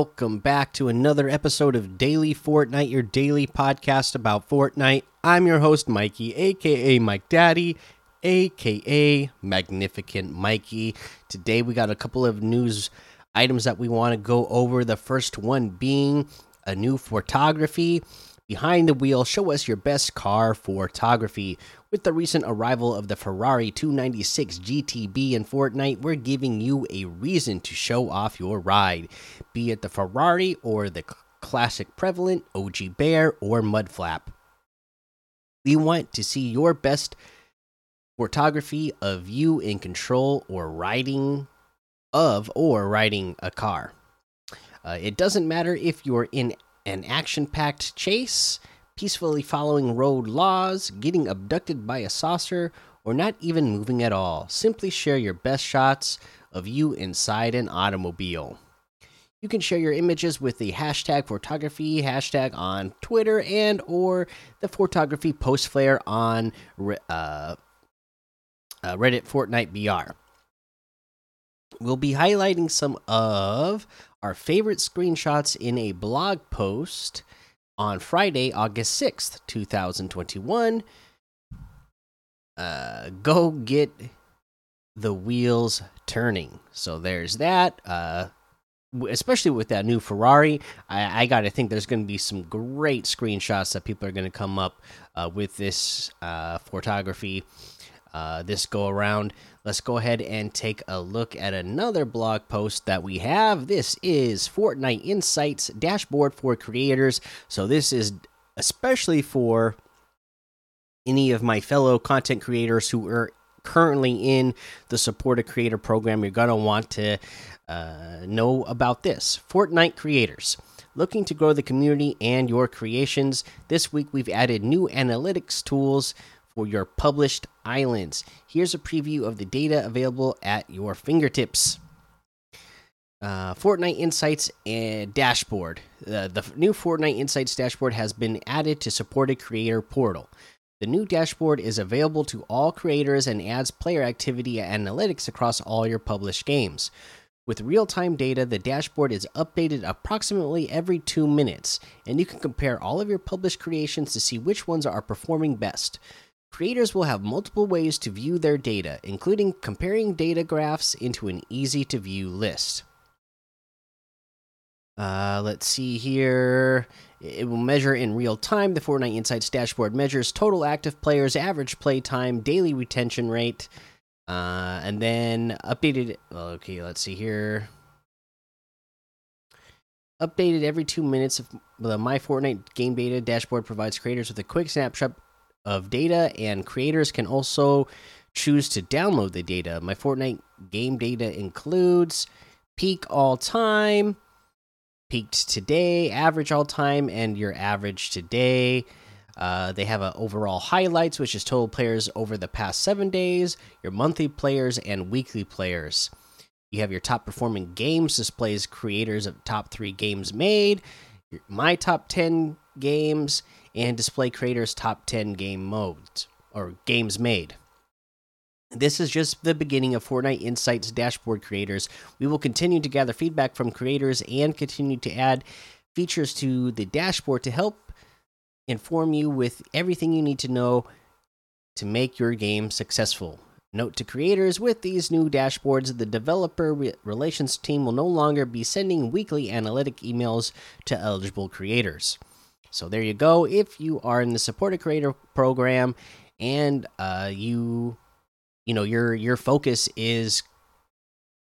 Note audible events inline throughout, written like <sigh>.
Welcome back to another episode of Daily Fortnite, your daily podcast about Fortnite. I'm your host, Mikey, aka Mike Daddy, aka Magnificent Mikey. Today we got a couple of news items that we want to go over. The first one being a new Fortography. Behind the wheel, show us your best car Fortography. With the recent arrival of the Ferrari 296 GTB in Fortnite, we're giving you a reason to show off your ride, be it the Ferrari or the classic prevalent OG Bear or Mudflap. We want to see your best Fortography of you in control or riding of or riding a car. Uh, it doesn't matter if you're in an action packed chase, peacefully following road laws, getting abducted by a saucer, or not even moving at all. Simply share your best shots of you inside an automobile. You can share your images with the hashtag Fortography hashtag on Twitter and or the Fortography post flare on uh, uh, Reddit Fortnite BR. We'll be highlighting some of our favorite screenshots in a blog post on Friday, August 6th, 2021. Uh, go get the wheels turning. So there's that. Uh, especially with that new Ferrari, I, I got to think there's going to be some great screenshots that people are going to come up uh, with this uh, Fortography uh, this go around. Let's go ahead and take a look at another blog post that we have. This is Fortnite Insights dashboard for creators. So, this is especially for any of my fellow content creators who are currently in the support a creator program. You're going to want to uh, know about this. Fortnite creators. Looking to grow the community and your creations, this week we've added new analytics tools for your published islands. Here's a preview of the data available at your fingertips. Uh, Fortnite Insights and Dashboard. Uh, the new Fortnite Insights dashboard has been added to support a creator portal. The new dashboard is available to all creators and adds player activity analytics across all your published games. With real time data, the dashboard is updated approximately every two minutes, and you can compare all of your published creations to see which ones are performing best. Creators will have multiple ways to view their data, including comparing data graphs into an easy to view list. Uh, let's see here. It will measure in real time. The Fortnite Insights dashboard measures total active players, average play time, daily retention rate, uh, and then updated. Okay, let's see here. Updated every two minutes. Of the My Fortnite game data dashboard provides creators with a quick snapshot of data, and creators can also choose to download the data. My Fortnite game data includes peak all time, peaked today, average all time, and your average today. Uh, they have a overall highlights, which is total players over the past seven days, your monthly players, and weekly players. You have your top performing games, displays creators of top three games made, my top 10 games, and display creators' top 10 game modes or games made. This is just the beginning of Fortnite Insights dashboard creators. We will continue to gather feedback from creators and continue to add features to the dashboard to help inform you with everything you need to know to make your game successful. Note to creators with these new dashboards, the developer re relations team will no longer be sending weekly analytic emails to eligible creators. So there you go. If you are in the support a creator program and uh, you you know your your focus is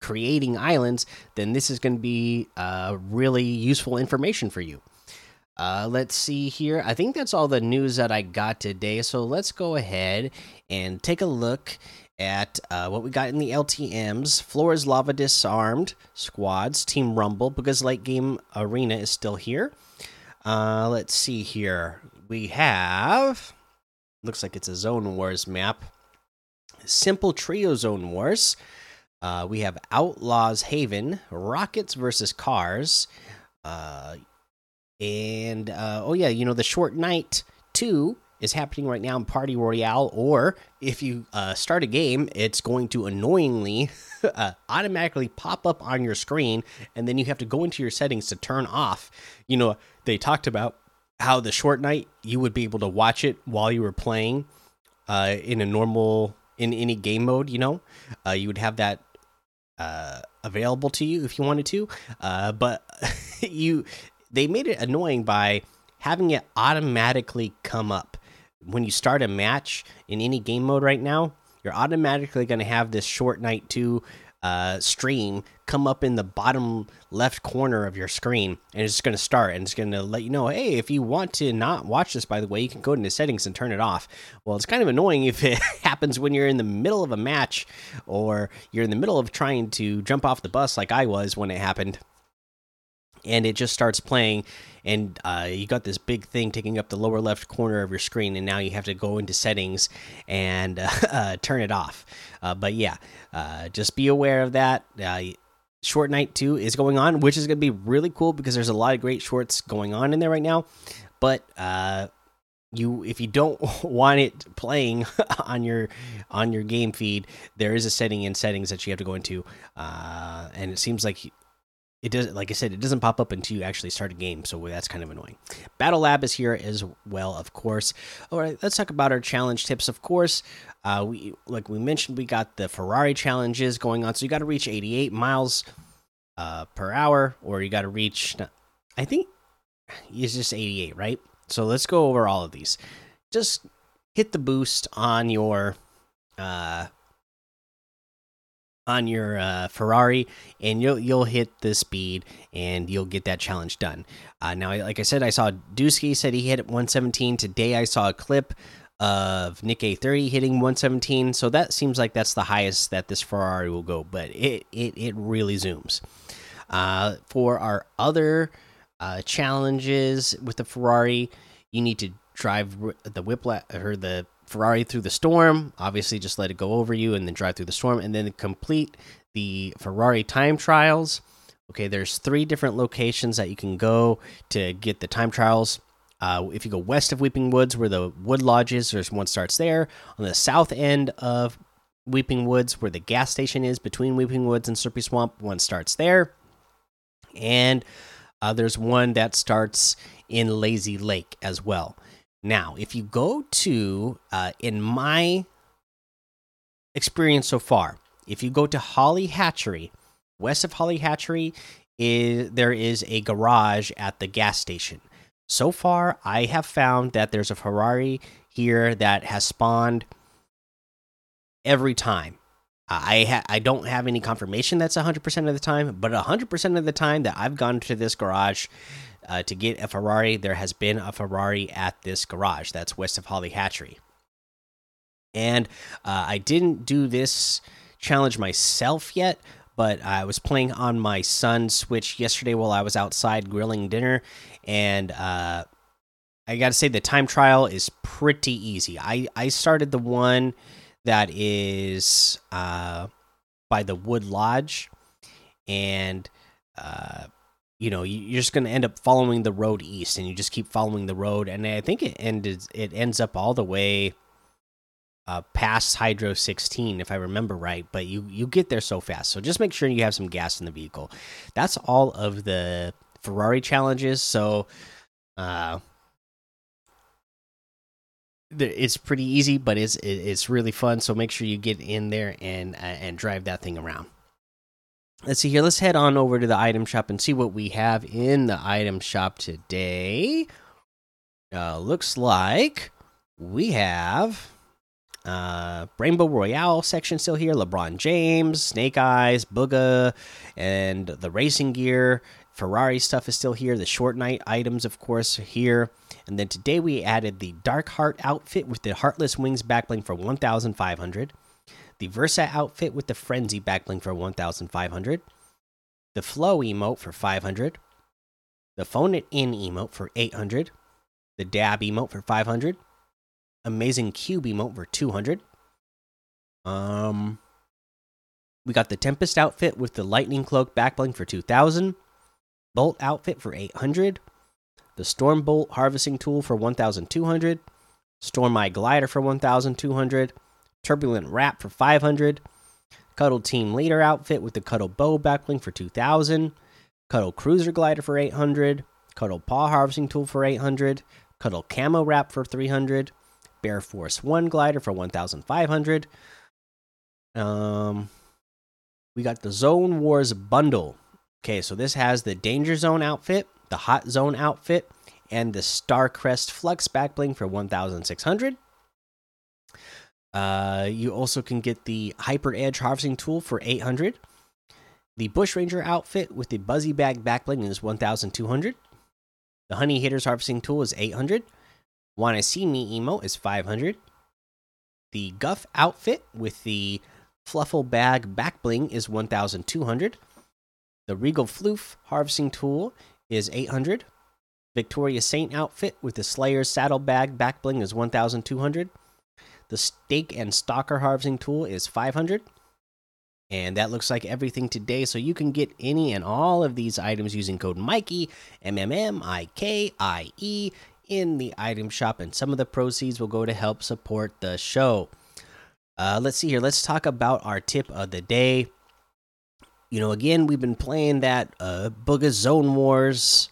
creating islands, then this is going to be uh, really useful information for you. Uh, let's see here. I think that's all the news that I got today. So let's go ahead and take a look at uh, what we got in the LTMs. Floor Is Lava Disarmed squads, Team Rumble, because late game arena is still here. Uh, let's see here. We have. Looks like it's a Zone Wars map. Simple Trio Zone Wars. Uh, we have Outlaws Haven, Rockets versus Cars. Uh, and, uh, oh, yeah, you know, the Short Nite 2 is happening right now in Party Royale, or if you uh, start a game, it's going to annoyingly <laughs> uh, automatically pop up on your screen, and then you have to go into your settings to turn off. You know, they talked about how the Short Nite you would be able to watch it while you were playing uh, in a normal in any game mode. You know, uh, you would have that uh, available to you if you wanted to, uh, but <laughs> you they made it annoying by having it automatically come up when you start a match in any game mode right now. You're automatically going to have this Short Nite two uh, stream come up in the bottom left corner of your screen, and it's going to start, and it's going to let you know, hey, if you want to not watch this, by the way, you can go into settings and turn it off. Well, it's kind of annoying if it <laughs> happens when you're in the middle of a match, or you're in the middle of trying to jump off the bus, like I was when it happened and it just starts playing and uh, you got this big thing taking up the lower left corner of your screen and now you have to go into settings and uh, <laughs> uh, turn it off. Uh, but yeah uh, just be aware of that. Uh, Short Nite 2 is going on which is going to be really cool because there's a lot of great shorts going on in there right now. But you if you don't <laughs> want it playing <laughs> on your on your game feed there is a setting in settings that you have to go into and it seems like it does like i said it doesn't pop up until you actually start a game so that's kind of annoying. Battle lab is here as well of course. All right let's talk about our challenge tips. Of course uh, we like we mentioned we got the ferrari challenges going on so you got to reach 88 miles uh, per hour or you got to reach i think it's just 88 right? So let's go over all of these. Just hit the boost on your uh on your uh, Ferrari, and you'll you'll hit the speed, and you'll get that challenge done. Uh, now, like I said, I saw Dusky said he hit 117 today. I saw a clip of NickEh30 hitting 117, so that seems like that's the highest that this Ferrari will go. But it it it really zooms. Uh, for our other uh, challenges with the Ferrari, you need to drive the whiplash or the Ferrari through the storm. Obviously, just let it go over you and then drive through the storm, and then complete the Ferrari time trials. Okay, there's three different locations that you can go to get the time trials. Uh, if you go west of Weeping Woods, where the Wood Lodge is, there's one starts there. On the south end of Weeping Woods, where the gas station is between Weeping Woods and Slurpy Swamp, one starts there. And uh, there's one that starts in Lazy Lake as well. Now, if you go to, uh, in my experience so far, if you go to Holly Hatchery, west of Holly Hatchery, is there is a garage at the gas station. So far, I have found that there's a Ferrari here that has spawned every time. I I don't have any confirmation that's 100% of the time, but 100% of the time that I've gone to this garage, uh, to get a Ferrari, there has been a Ferrari at this garage that's west of Holly Hatchery. And uh, I didn't do this challenge myself yet, but I was playing on my son's Switch yesterday while I was outside grilling dinner. And uh, I got to say, the time trial is pretty easy. I, I started the one that is uh, by the Wood Lodge. And uh, you know you're just going to end up following the road east and you just keep following the road and i think it ended it ends up all the way uh, past hydro 16 if i remember right but you you get there so fast. So just make sure you have some gas in the vehicle. That's all of the ferrari challenges so uh it's pretty easy but it's it's really fun so make sure you get in there and uh, and drive that thing around let's see here. Let's head on over to the item shop and see what we have in the item shop today. Uh, looks like we have uh Rainbow Royale section still here. LeBron James, Snake Eyes, Booga, and the racing gear. Ferrari stuff is still here. The Short Nite items, of course, are here. And then today we added the Dark Heart outfit with the Heartless Wings backbling for 1,500 the Versa outfit with the Frenzy backbling for 1500, the Flow emote for 500, the Phone It In emote for 800, the Dab emote for 500, Amazing Cube emote for 200. Um, we got the Tempest outfit with the Lightning Cloak backbling for 2000, Bolt outfit for 800, the Storm Bolt harvesting tool for 1200, Storm Eye Glider for 1200, Turbulent Wrap for 500, Cuddle Team Leader outfit with the Cuddle Bow backbling for 2000, Cuddle Cruiser Glider for 800, Cuddle Paw Harvesting Tool for 800, Cuddle Camo Wrap for 300, Bear Force 1 Glider for 1500. Um we got the Zone Wars bundle. Okay, so this has the Danger Zone outfit, the Hot Zone outfit, and the Starcrest Flux backbling for 1600. Uh, you also can get the Hyper Edge harvesting tool for 800. The Bushranger outfit with the Buzzy Bag backbling is 1200. The Honey Hitters harvesting tool is 800. Wanna See Me emote is 500. The Guff outfit with the Fluffle Bag backbling is 1200. The Regal Floof harvesting tool is 800. Victoria Saint outfit with the Slayer's saddlebag backbling is 1200. The Stake and Stalker harvesting tool is 500. And that looks like everything today. So you can get any and all of these items using code Mikey, M M M I K I E, in the item shop. And some of the proceeds will go to help support the show. Uh, let's see here. Let's talk about our tip of the day. You know, again, we've been playing that uh, Booga Zone Wars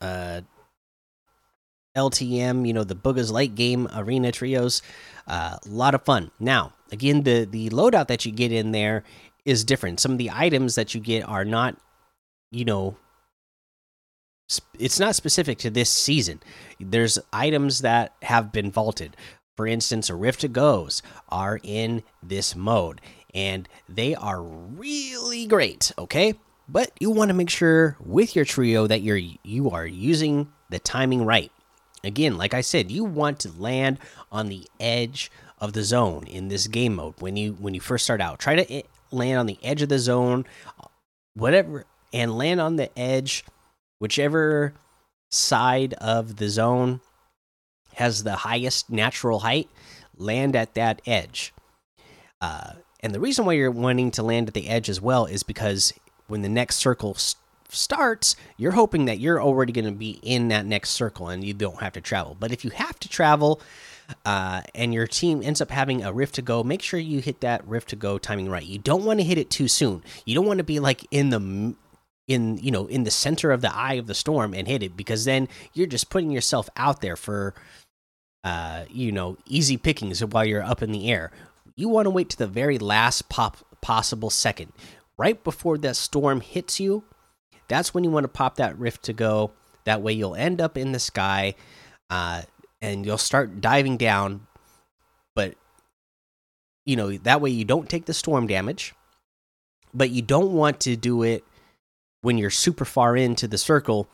uh, LTM, you know, the Booga's Late game arena trios. A uh, lot of fun. Now, again, the the loadout that you get in there is different. Some of the items that you get are not, you know, it's not specific to this season. There's items that have been vaulted. For instance, Rift Goes are in this mode, and they are really great. Okay, but you want to make sure with your trio that you're you are using the timing right. Again, like I said, you want to land on the edge of the zone in this game mode when you when you first start out. Try to eh, land on the edge of the zone, whatever, and land on the edge, whichever side of the zone has the highest natural height. Land at that edge. Uh, and the reason why you're wanting to land at the edge as well is because when the next circle starts, you're hoping that you're already going to be in that next circle and you don't have to travel. But if you have to travel uh, and your team ends up having a rift to go, make sure you hit that rift to go timing right. You don't want to hit it too soon. You don't want to be like in the in you know in the center of the eye of the storm and hit it because then you're just putting yourself out there for uh you know easy pickings while you're up in the air. You want to wait to the very last pop possible second right before that storm hits you that's when you want to pop that rift to go. That way you'll end up in the sky uh, and you'll start diving down. But, you know, that way you don't take the storm damage. But you don't want to do it when you're super far into the circle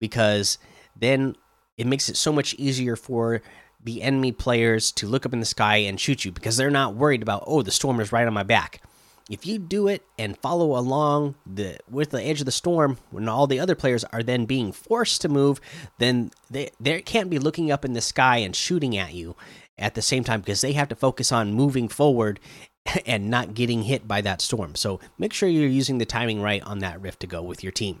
because then it makes it so much easier for the enemy players to look up in the sky and shoot you because they're not worried about, oh, the storm is right on my back if you do it and follow along the with the edge of the storm when all the other players are then being forced to move then they they can't be looking up in the sky and shooting at you at the same time because they have to focus on moving forward <laughs> and not getting hit by that storm. So make sure you're using the timing right on that rift to go with your team